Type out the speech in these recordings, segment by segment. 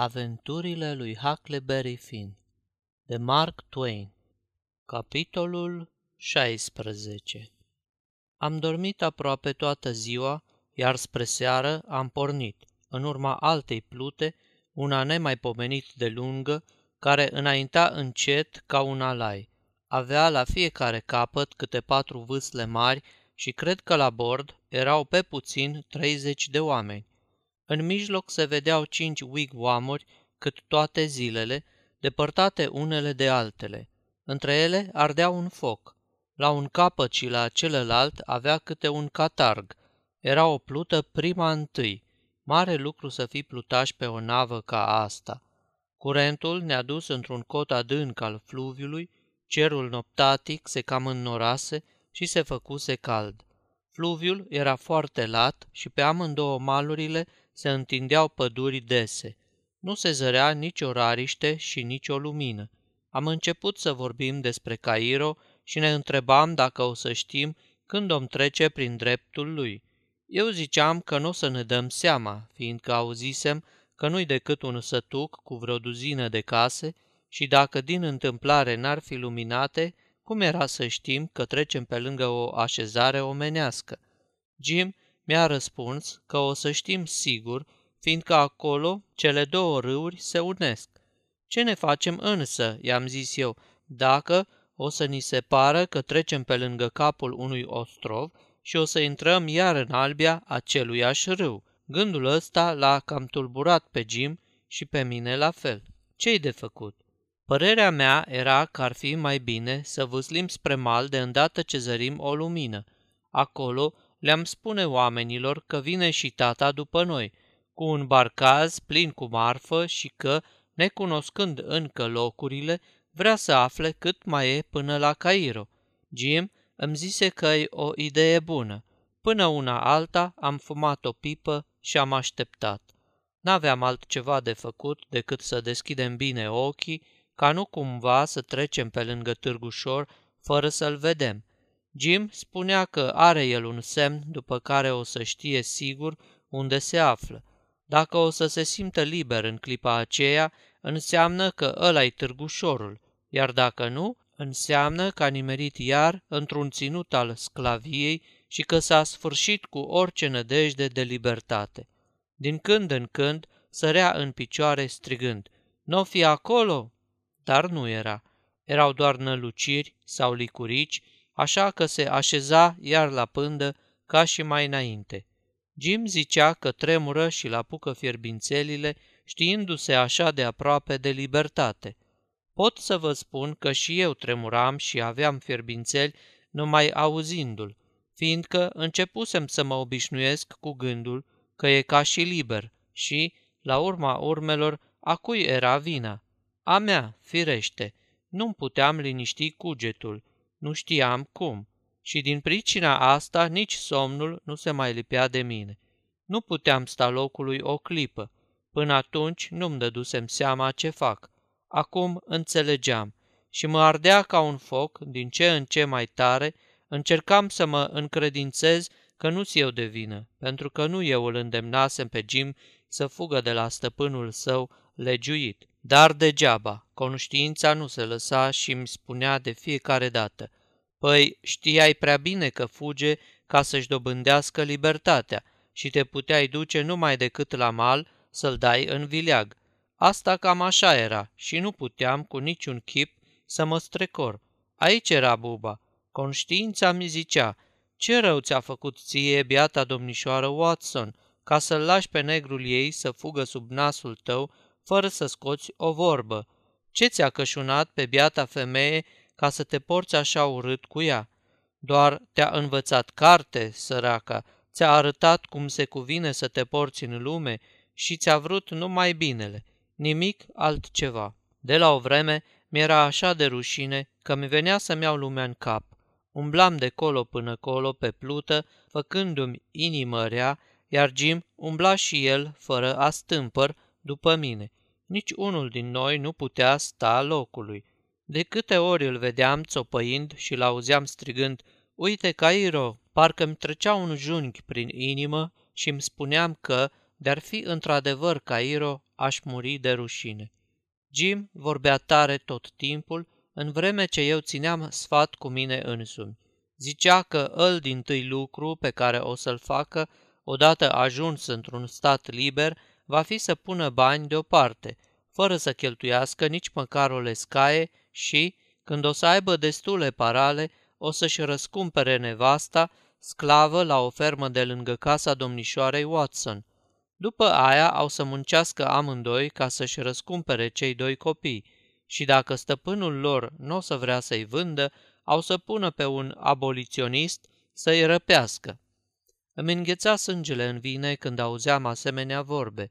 Aventurile lui Huckleberry Finn de Mark Twain Capitolul 16 Am dormit aproape toată ziua, iar spre seară am pornit, în urma altei plute, una nemaipomenit de lungă, care înainta încet ca un alai. Avea la fiecare capăt câte patru vâsle mari și cred că la bord erau pe puțin 30 de oameni. În mijloc se vedeau cinci wigwamuri cât toate zilele, depărtate unele de altele. Între ele ardea un foc. La un capăt și la celălalt avea câte un catarg. Era o plută prima întâi. Mare lucru să fii plutaș pe o navă ca asta. Curentul ne-a dus într-un cot adânc al fluviului, cerul noptatic se cam înnorase și se făcuse cald. Fluviul era foarte lat și pe amândouă malurile se întindeau păduri dese. Nu se zărea nici o rariște și nici o lumină. Am început să vorbim despre Cairo și ne întrebam dacă o să știm când om trece prin dreptul lui. Eu ziceam că nu o să ne dăm seama, fiindcă auzisem că nu-i decât un sătuc cu vreo duzină de case și dacă din întâmplare n-ar fi luminate, cum era să știm că trecem pe lângă o așezare omenească? Jim mi-a răspuns că o să știm sigur, fiindcă acolo cele două râuri se unesc. Ce ne facem însă, i-am zis eu, dacă o să ni se pară că trecem pe lângă capul unui ostrov și o să intrăm iar în albia aceluiași râu. Gândul ăsta l-a cam tulburat pe Jim și pe mine la fel. Ce-i de făcut? Părerea mea era că ar fi mai bine să vâslim spre mal de îndată ce zărim o lumină. Acolo le-am spune oamenilor că vine și tata după noi, cu un barcaz plin cu marfă și că, necunoscând încă locurile, vrea să afle cât mai e până la Cairo. Jim îmi zise că e o idee bună. Până una alta am fumat o pipă și am așteptat. N-aveam altceva de făcut decât să deschidem bine ochii, ca nu cumva să trecem pe lângă Târgușor fără să-l vedem. Jim spunea că are el un semn după care o să știe sigur unde se află. Dacă o să se simtă liber în clipa aceea, înseamnă că ăla-i târgușorul, iar dacă nu, înseamnă că a nimerit iar într-un ținut al sclaviei și că s-a sfârșit cu orice nădejde de libertate. Din când în când sărea în picioare strigând, Nu fi acolo!" Dar nu era. Erau doar năluciri sau licurici așa că se așeza iar la pândă ca și mai înainte. Jim zicea că tremură și la pucă fierbințelile, știindu-se așa de aproape de libertate. Pot să vă spun că și eu tremuram și aveam fierbințeli numai auzindu-l, fiindcă începusem să mă obișnuiesc cu gândul că e ca și liber și, la urma urmelor, a cui era vina? A mea, firește. Nu-mi puteam liniști cugetul, nu știam cum și din pricina asta nici somnul nu se mai lipea de mine. Nu puteam sta locului o clipă. Până atunci nu-mi dădusem seama ce fac. Acum înțelegeam și mă ardea ca un foc, din ce în ce mai tare, încercam să mă încredințez că nu-s eu de vină, pentru că nu eu îl îndemnasem pe Jim să fugă de la stăpânul său legiuit. Dar degeaba, conștiința nu se lăsa și îmi spunea de fiecare dată, Păi știai prea bine că fuge ca să-și dobândească libertatea și te puteai duce numai decât la mal să-l dai în vileag. Asta cam așa era și nu puteam cu niciun chip să mă strecor. Aici era buba. Conștiința mi zicea, ce rău ți-a făcut ție, biata domnișoară Watson, ca să-l lași pe negrul ei să fugă sub nasul tău fără să scoți o vorbă. Ce ți-a cășunat pe biata femeie ca să te porți așa urât cu ea? Doar te-a învățat carte, săraca, ți-a arătat cum se cuvine să te porți în lume și ți-a vrut numai binele, nimic altceva. De la o vreme mi-era așa de rușine că mi venea să-mi iau lumea în cap. Umblam de colo până colo pe plută, făcându-mi inimă rea, iar Jim umbla și el, fără a stâmpăr, după mine. Nici unul din noi nu putea sta locului. De câte ori îl vedeam țopăind și l-auzeam strigând, Uite, Cairo, parcă îmi trecea un junghi prin inimă și îmi spuneam că, de-ar fi într-adevăr Cairo, aș muri de rușine. Jim vorbea tare tot timpul, în vreme ce eu țineam sfat cu mine însumi. Zicea că îl din tâi lucru pe care o să-l facă, odată ajuns într-un stat liber, va fi să pună bani deoparte, fără să cheltuiască nici măcar o lescaie și, când o să aibă destule parale, o să-și răscumpere nevasta, sclavă la o fermă de lângă casa domnișoarei Watson. După aia au să muncească amândoi ca să-și răscumpere cei doi copii și dacă stăpânul lor nu o să vrea să-i vândă, au să pună pe un aboliționist să-i răpească. Îmi îngheța sângele în vine când auzeam asemenea vorbe.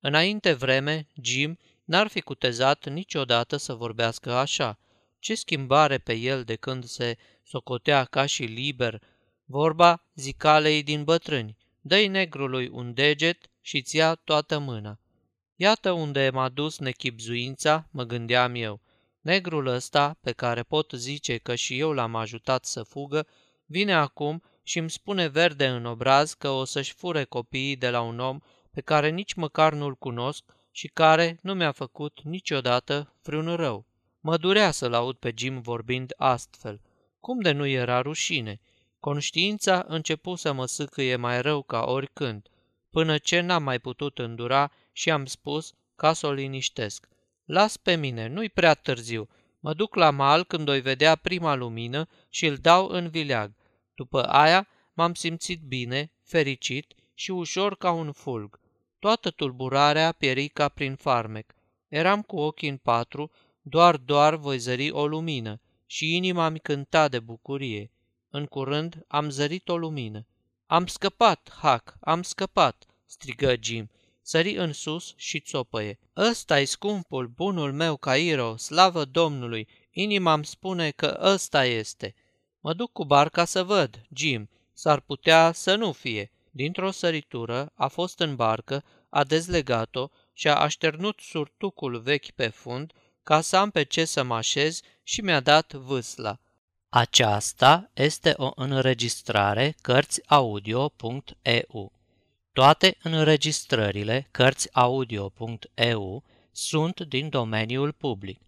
Înainte vreme, Jim n-ar fi cutezat niciodată să vorbească așa. Ce schimbare pe el de când se socotea ca și liber, vorba zicalei din bătrâni. Dă-i negrului un deget și-ți ia toată mâna. Iată unde m-a dus nechipzuința, mă gândeam eu. Negrul ăsta, pe care pot zice că și eu l-am ajutat să fugă, vine acum și îmi spune verde în obraz că o să-și fure copiii de la un om pe care nici măcar nu-l cunosc și care nu mi-a făcut niciodată vreun rău. Mă durea să-l aud pe Jim vorbind astfel. Cum de nu era rușine? Conștiința începu să mă sâcâie mai rău ca oricând, până ce n-am mai putut îndura și am spus ca să o liniștesc. Las pe mine, nu-i prea târziu. Mă duc la mal când o vedea prima lumină și îl dau în vileag. După aia m-am simțit bine, fericit și ușor ca un fulg. Toată tulburarea pieri ca prin farmec. Eram cu ochii în patru, doar, doar voi zări o lumină și inima mi cânta de bucurie. În curând am zărit o lumină. Am scăpat, Hac, am scăpat, strigă Jim. Sări în sus și țopăie. ăsta e scumpul, bunul meu Cairo, slavă Domnului, inima îmi spune că ăsta este. Mă duc cu barca să văd, Jim, s-ar putea să nu fie. Dintr-o săritură a fost în barcă, a dezlegat-o și a așternut surtucul vechi pe fund ca să am pe ce să mă așez și mi-a dat vâsla. Aceasta este o înregistrare Cărțiaudio.eu. Toate înregistrările Cărțiaudio.eu sunt din domeniul public.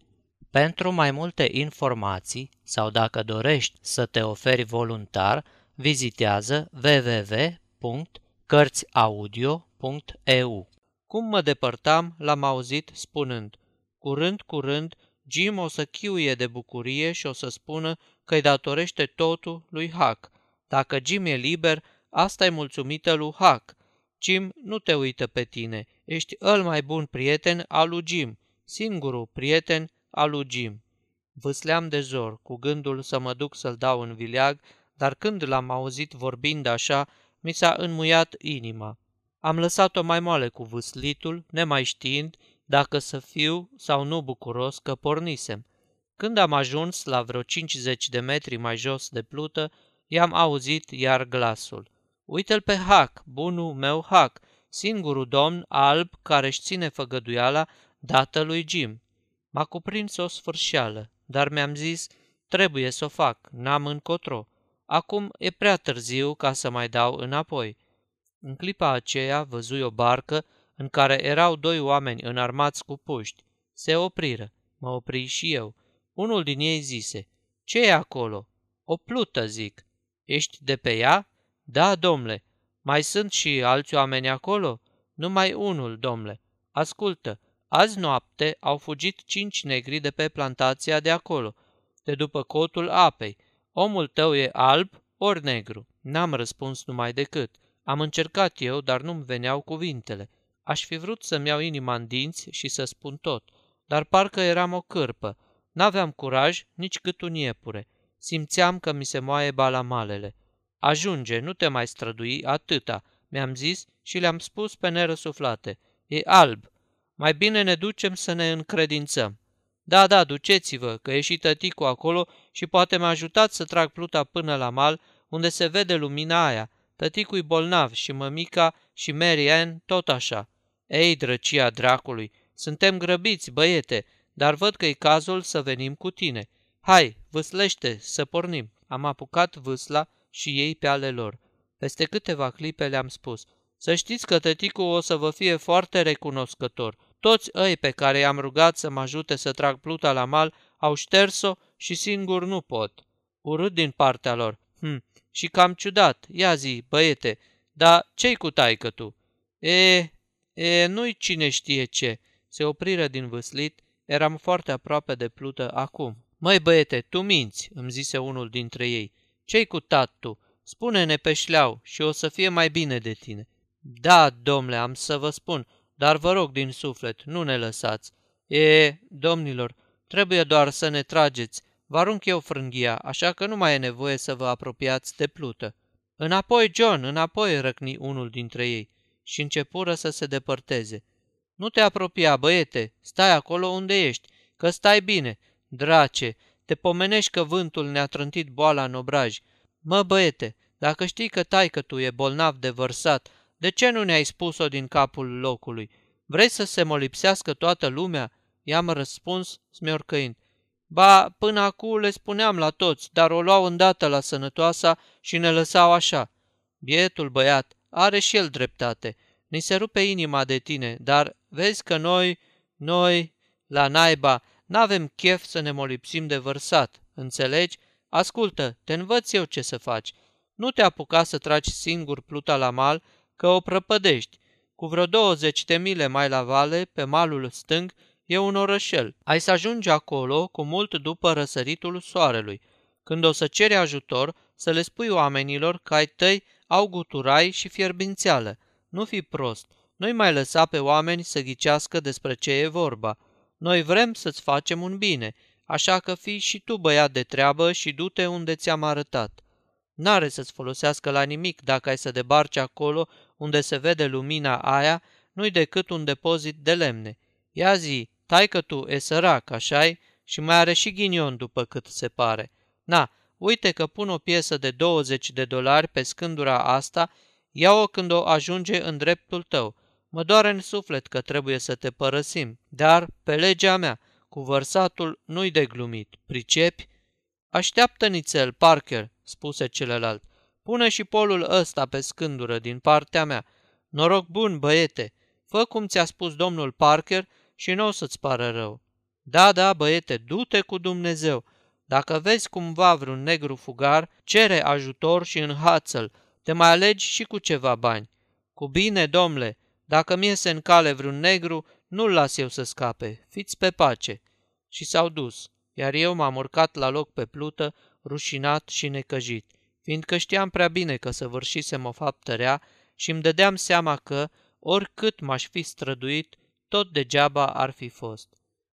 Pentru mai multe informații sau dacă dorești să te oferi voluntar, vizitează www.cărțiaudio.eu. Cum mă depărtam, l-am auzit spunând, curând, curând, Jim o să chiuie de bucurie și o să spună că îi datorește totul lui Huck. Dacă Jim e liber, asta e mulțumită lui Huck. Jim nu te uită pe tine, ești îl mai bun prieten al lui Jim, singurul prieten al lui Jim. Vâsleam de zor, cu gândul să mă duc să-l dau în vileag, dar când l-am auzit vorbind așa, mi s-a înmuiat inima. Am lăsat-o mai moale cu vâslitul, nemai știind dacă să fiu sau nu bucuros că pornisem. Când am ajuns la vreo 50 de metri mai jos de plută, i-am auzit iar glasul. Uite-l pe Hac, bunul meu Hac, singurul domn alb care își ține făgăduiala dată lui Jim. M-a cuprins o sfârșeală, dar mi-am zis, trebuie să o fac, n-am încotro. Acum e prea târziu ca să mai dau înapoi. În clipa aceea văzui o barcă în care erau doi oameni înarmați cu puști. Se opriră. Mă opri și eu. Unul din ei zise, ce e acolo? O plută, zic. Ești de pe ea? Da, domnule. Mai sunt și alți oameni acolo? Numai unul, domnule. Ascultă, azi noapte au fugit cinci negri de pe plantația de acolo, de după cotul apei. Omul tău e alb ori negru. N-am răspuns numai decât. Am încercat eu, dar nu-mi veneau cuvintele. Aș fi vrut să-mi iau inima în dinți și să spun tot, dar parcă eram o cârpă. N-aveam curaj nici cât un iepure. Simțeam că mi se moaie balamalele. Ajunge, nu te mai strădui atâta, mi-am zis și le-am spus pe nerăsuflate. E alb. Mai bine ne ducem să ne încredințăm. Da, da, duceți-vă, că e și tăticul acolo și poate mă ajutați să trag pluta până la mal, unde se vede lumina aia. Tăticul bolnav și mămica și Mary Ann tot așa. Ei, drăcia dracului, suntem grăbiți, băiete, dar văd că e cazul să venim cu tine. Hai, vâslește, să pornim. Am apucat vâsla și ei pe ale lor. Peste câteva clipe le-am spus, Să știți că tăticul o să vă fie foarte recunoscător. Toți ei pe care i-am rugat să mă ajute să trag pluta la mal au șters-o și singur nu pot. Urât din partea lor. Hm, și cam ciudat. Ia zi, băiete, dar ce-i cu taică tu? E, e, nu-i cine știe ce. Se opriră din vâslit, eram foarte aproape de plută acum. Măi băiete, tu minți, îmi zise unul dintre ei. Ce-i cu tat tu? Spune-ne pe șleau și o să fie mai bine de tine. Da, domnule, am să vă spun, dar vă rog din suflet, nu ne lăsați. E, domnilor, trebuie doar să ne trageți. Vă arunc eu frânghia, așa că nu mai e nevoie să vă apropiați de plută. Înapoi, John, înapoi, răcni unul dintre ei și începură să se depărteze. Nu te apropia, băiete, stai acolo unde ești, că stai bine. Drace, te pomenești că vântul ne-a trântit boala în obraj. Mă, băiete, dacă știi că taică tu e bolnav de vărsat, de ce nu ne-ai spus-o din capul locului? Vrei să se molipsească toată lumea?" I-am răspuns, smiorcăind. Ba, până acum le spuneam la toți, dar o luau îndată la sănătoasa și ne lăsau așa. Bietul băiat are și el dreptate. Ni se rupe inima de tine, dar vezi că noi, noi, la naiba, n-avem chef să ne molipsim de vărsat, înțelegi? Ascultă, te învăț eu ce să faci. Nu te apuca să tragi singur pluta la mal, că o prăpădești. Cu vreo 20 de mile mai la vale, pe malul stâng, e un orășel. Ai să ajungi acolo cu mult după răsăritul soarelui. Când o să ceri ajutor, să le spui oamenilor că ai tăi au guturai și fierbințeală. Nu fi prost. Nu-i mai lăsa pe oameni să ghicească despre ce e vorba. Noi vrem să-ți facem un bine, așa că fii și tu băiat de treabă și du-te unde ți-am arătat. N-are să-ți folosească la nimic dacă ai să debarci acolo unde se vede lumina aia, nu-i decât un depozit de lemne. Ia zi, tai că tu e sărac, așa și mai are și ghinion după cât se pare. Na, uite că pun o piesă de 20 de dolari pe scândura asta, ia-o când o ajunge în dreptul tău. Mă doare în suflet că trebuie să te părăsim, dar, pe legea mea, cu vărsatul nu-i de glumit, pricepi? Așteaptă nițel, Parker, spuse celălalt. Pune și polul ăsta pe scândură din partea mea. Noroc bun, băiete! Fă cum ți-a spus domnul Parker și nu o să-ți pară rău. Da, da, băiete, du-te cu Dumnezeu. Dacă vezi cumva vreun negru fugar, cere ajutor și înhață-l. Te mai alegi și cu ceva bani. Cu bine, domnule, dacă mi iese în cale vreun negru, nu-l las eu să scape. Fiți pe pace. Și s-au dus, iar eu m-am urcat la loc pe plută, rușinat și necăjit fiindcă știam prea bine că săvârșisem o faptă rea și îmi dădeam seama că, oricât m-aș fi străduit, tot degeaba ar fi fost.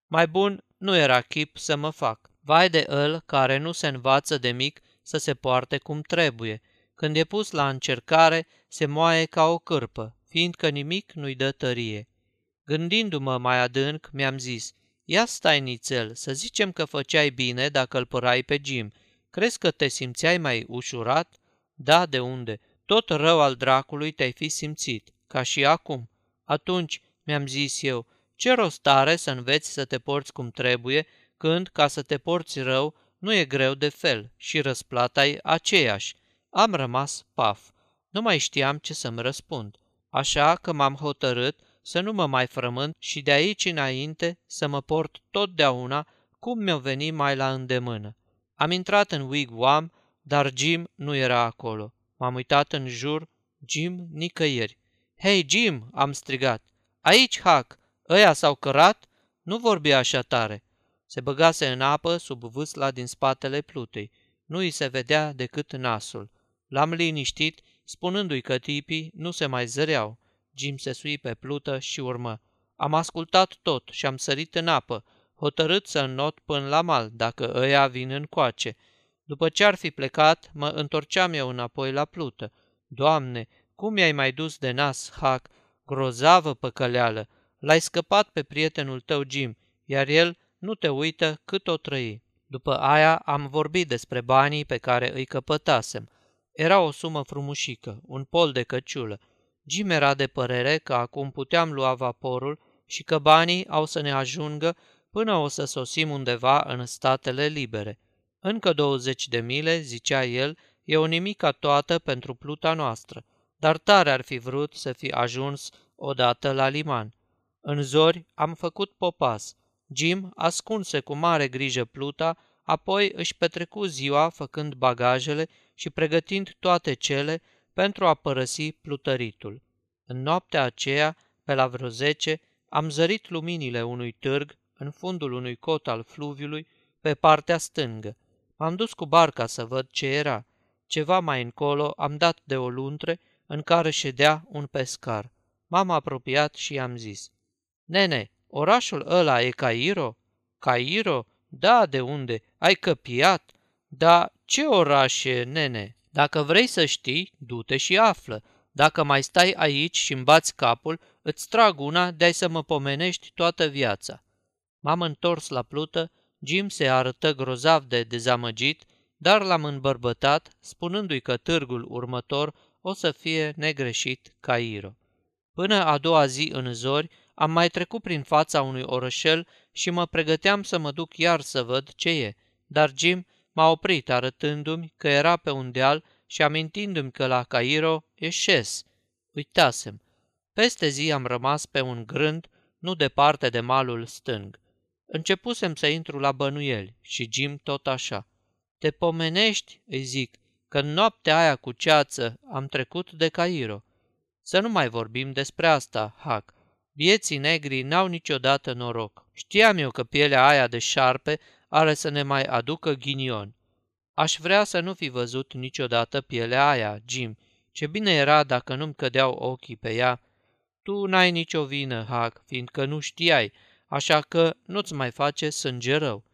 Mai bun nu era chip să mă fac. Vai de el care nu se învață de mic să se poarte cum trebuie. Când e pus la încercare, se moaie ca o cârpă, fiindcă nimic nu-i dă tărie. Gândindu-mă mai adânc, mi-am zis, ia stai nițel, să zicem că făceai bine dacă îl părai pe Jim – Crezi că te simțeai mai ușurat? Da, de unde? Tot rău al dracului te-ai fi simțit, ca și acum. Atunci, mi-am zis eu, ce rost are să înveți să te porți cum trebuie, când, ca să te porți rău, nu e greu de fel și răsplata e aceeași. Am rămas paf. Nu mai știam ce să-mi răspund. Așa că m-am hotărât să nu mă mai frământ și de aici înainte să mă port totdeauna cum mi-o veni mai la îndemână. Am intrat în wigwam, dar Jim nu era acolo. M-am uitat în jur, Jim nicăieri. Hei, Jim!" am strigat. Aici, Hac! Ăia s-au cărat? Nu vorbi așa tare!" Se băgase în apă sub vâsla din spatele plutei. Nu îi se vedea decât nasul. L-am liniștit, spunându-i că tipii nu se mai zăreau. Jim se sui pe plută și urmă. Am ascultat tot și am sărit în apă, hotărât să not până la mal, dacă ăia vin în coace. După ce ar fi plecat, mă întorceam eu înapoi la plută. Doamne, cum mi-ai mai dus de nas, Hac, grozavă păcăleală! L-ai scăpat pe prietenul tău, Jim, iar el nu te uită cât o trăi. După aia am vorbit despre banii pe care îi căpătasem. Era o sumă frumușică, un pol de căciulă. Jim era de părere că acum puteam lua vaporul și că banii au să ne ajungă până o să sosim undeva în statele libere. Încă 20 de mile, zicea el, e o nimica toată pentru pluta noastră. dar tare ar fi vrut să fi ajuns odată la liman. În zori am făcut popas. Jim ascunse cu mare grijă pluta, apoi își petrecu ziua făcând bagajele și pregătind toate cele pentru a părăsi plutăritul. În noaptea aceea, pe la vreo zece, am zărit luminile unui târg în fundul unui cot al fluviului, pe partea stângă. M-am dus cu barca să văd ce era. Ceva mai încolo am dat de o luntre în care ședea un pescar. M-am apropiat și i-am zis, Nene, orașul ăla e Cairo? Cairo? Da, de unde? Ai căpiat? Da, ce oraș e, nene? Dacă vrei să știi, du-te și află. Dacă mai stai aici și îmbați capul, îți trag una de-ai să mă pomenești toată viața. M-am întors la plută, Jim se arătă grozav de dezamăgit, dar l-am îmbărbătat, spunându-i că târgul următor o să fie negreșit Cairo. Până a doua zi în zori, am mai trecut prin fața unui orășel și mă pregăteam să mă duc iar să văd ce e, dar Jim m-a oprit arătându-mi că era pe un deal și amintindu-mi că la Cairo e șes. Uitasem. Peste zi am rămas pe un grând, nu departe de malul stâng. Începusem să intru la bănuieli și Jim tot așa. Te pomenești, îi zic, că în noaptea aia cu ceață am trecut de Cairo. Să nu mai vorbim despre asta, Hac. Vieții negri n-au niciodată noroc. Știam eu că pielea aia de șarpe are să ne mai aducă ghinion. Aș vrea să nu fi văzut niciodată pielea aia, Jim. Ce bine era dacă nu-mi cădeau ochii pe ea. Tu n-ai nicio vină, Hac, fiindcă nu știai, așa că nu-ți mai face sânge rău.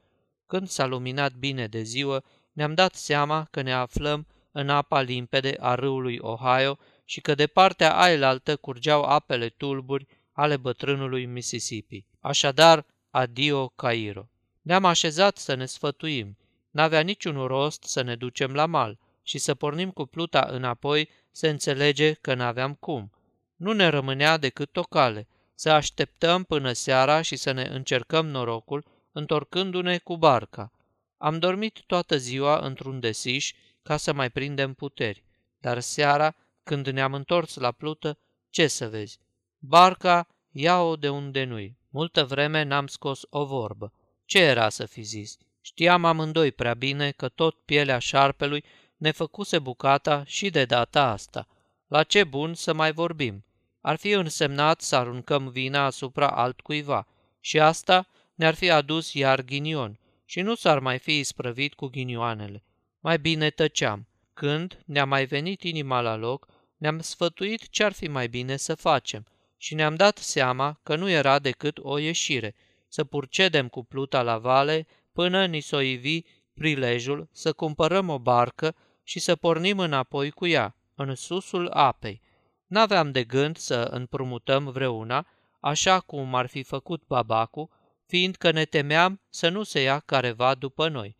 Când s-a luminat bine de ziua, ne-am dat seama că ne aflăm în apa limpede a râului Ohio și că de partea ailaltă curgeau apele tulburi ale bătrânului Mississippi. Așadar, adio Cairo. Ne-am așezat să ne sfătuim. N-avea niciun rost să ne ducem la mal și să pornim cu pluta înapoi se înțelege că n-aveam cum. Nu ne rămânea decât o cale, să așteptăm până seara și să ne încercăm norocul, întorcându-ne cu barca. Am dormit toată ziua într-un desiș ca să mai prindem puteri, dar seara, când ne-am întors la plută, ce să vezi? Barca ia-o de unde nu-i. Multă vreme n-am scos o vorbă. Ce era să fi zis? Știam amândoi prea bine că tot pielea șarpelui ne făcuse bucata și de data asta. La ce bun să mai vorbim? Ar fi însemnat să aruncăm vina asupra altcuiva și asta ne-ar fi adus iar ghinion și nu s-ar mai fi isprăvit cu ghinioanele. Mai bine tăceam. Când ne-a mai venit inima la loc, ne-am sfătuit ce-ar fi mai bine să facem și ne-am dat seama că nu era decât o ieșire, să purcedem cu pluta la vale până ni s-o ivi prilejul să cumpărăm o barcă și să pornim înapoi cu ea, în susul apei. N-aveam de gând să împrumutăm vreuna, așa cum ar fi făcut babacu, fiindcă ne temeam să nu se ia careva după noi.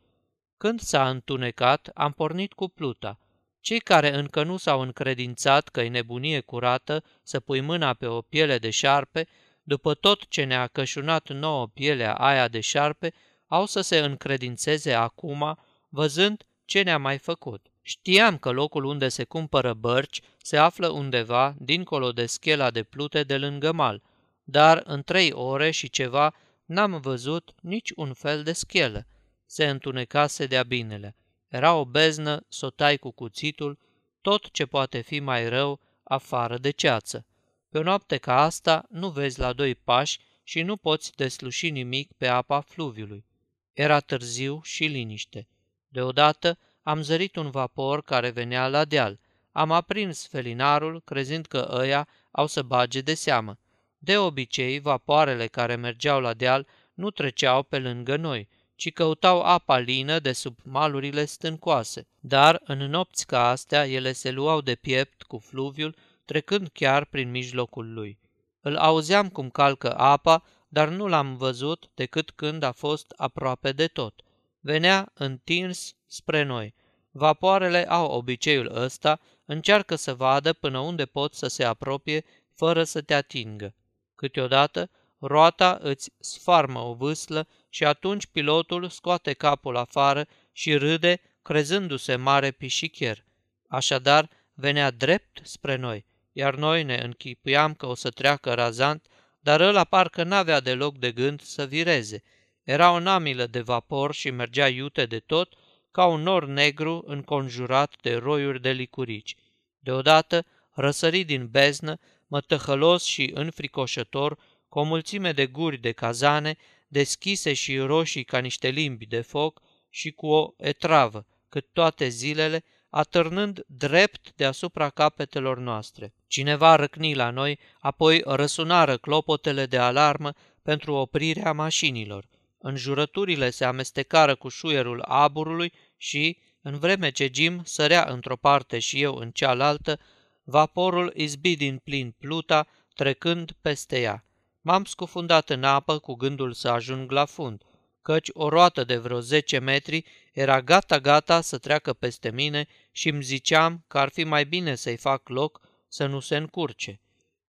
Când s-a întunecat, am pornit cu pluta. Cei care încă nu s-au încredințat că e nebunie curată să pui mâna pe o piele de șarpe, după tot ce ne-a cășunat nouă pielea aia de șarpe, au să se încredințeze acum, văzând ce ne-a mai făcut. Știam că locul unde se cumpără bărci se află undeva dincolo de schela de plute de lângă mal, dar în trei ore și ceva n-am văzut nici un fel de schelă. Se întunecase de-a binele. Era o beznă să o tai cu cuțitul, tot ce poate fi mai rău afară de ceață. Pe o noapte ca asta nu vezi la doi pași și nu poți desluși nimic pe apa fluviului. Era târziu și liniște. Deodată am zărit un vapor care venea la deal. Am aprins felinarul, crezând că ăia au să bage de seamă. De obicei, vapoarele care mergeau la deal nu treceau pe lângă noi, ci căutau apa lină de sub malurile stâncoase. Dar în nopți ca astea ele se luau de piept cu fluviul, trecând chiar prin mijlocul lui. Îl auzeam cum calcă apa, dar nu l-am văzut decât când a fost aproape de tot. Venea întins spre noi. Vapoarele au obiceiul ăsta, încearcă să vadă până unde pot să se apropie fără să te atingă. Câteodată, roata îți sfarmă o vâslă și atunci pilotul scoate capul afară și râde, crezându-se mare pișicher. Așadar, venea drept spre noi, iar noi ne închipuiam că o să treacă razant, dar ăla parcă n-avea deloc de gând să vireze. Era o namilă de vapor și mergea iute de tot, ca un nor negru înconjurat de roiuri de licurici. Deodată răsări din beznă, mătăhălos și înfricoșător, cu o mulțime de guri de cazane, deschise și roșii ca niște limbi de foc și cu o etravă, cât toate zilele, atârnând drept deasupra capetelor noastre. Cineva răcni la noi, apoi răsunară clopotele de alarmă pentru oprirea mașinilor. Înjurăturile se amestecară cu șuierul aburului și, în vreme ce Jim sărea într-o parte și eu în cealaltă, vaporul izbi din plin pluta, trecând peste ea. M-am scufundat în apă cu gândul să ajung la fund, căci o roată de vreo 10 metri era gata-gata să treacă peste mine și îmi ziceam că ar fi mai bine să-i fac loc să nu se încurce.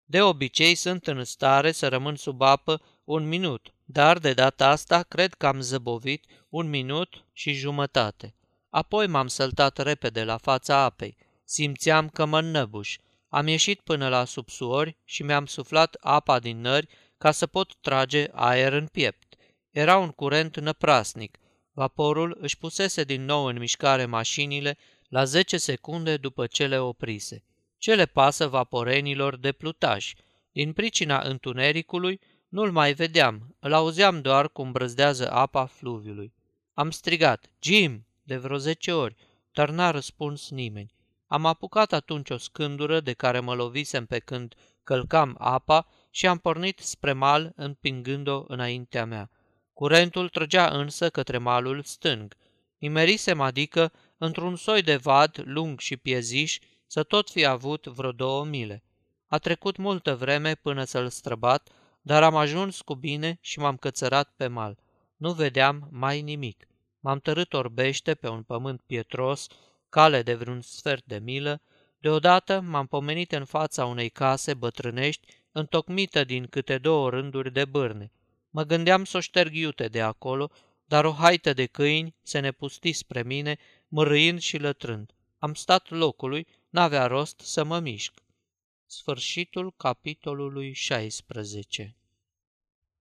De obicei sunt în stare să rămân sub apă un minut, dar de data asta cred că am zăbovit un minut și jumătate. Apoi m-am săltat repede la fața apei. Simțeam că mă înnăbuș. Am ieșit până la subsuori și mi-am suflat apa din nări ca să pot trage aer în piept. Era un curent năprasnic. Vaporul își pusese din nou în mișcare mașinile la 10 secunde după ce le oprise. Ce le pasă vaporenilor de plutaj? Din pricina întunericului, nu-l mai vedeam, îl auzeam doar cum brăzdează apa fluviului. Am strigat, Jim, de vreo zece ori, dar n-a răspuns nimeni. Am apucat atunci o scândură de care mă lovisem pe când călcam apa și am pornit spre mal împingând-o înaintea mea. Curentul trăgea însă către malul stâng. Nimerisem adică într-un soi de vad lung și pieziș să tot fi avut vreo două mile. A trecut multă vreme până să-l străbat, dar am ajuns cu bine și m-am cățărat pe mal. Nu vedeam mai nimic. M-am tărât orbește pe un pământ pietros, cale de vreun sfert de milă, deodată m-am pomenit în fața unei case bătrânești, întocmită din câte două rânduri de bârne. Mă gândeam să o șterg iute de acolo, dar o haită de câini se ne pusti spre mine, mărâind și lătrând. Am stat locului, n-avea rost să mă mișc. Sfârșitul capitolului 16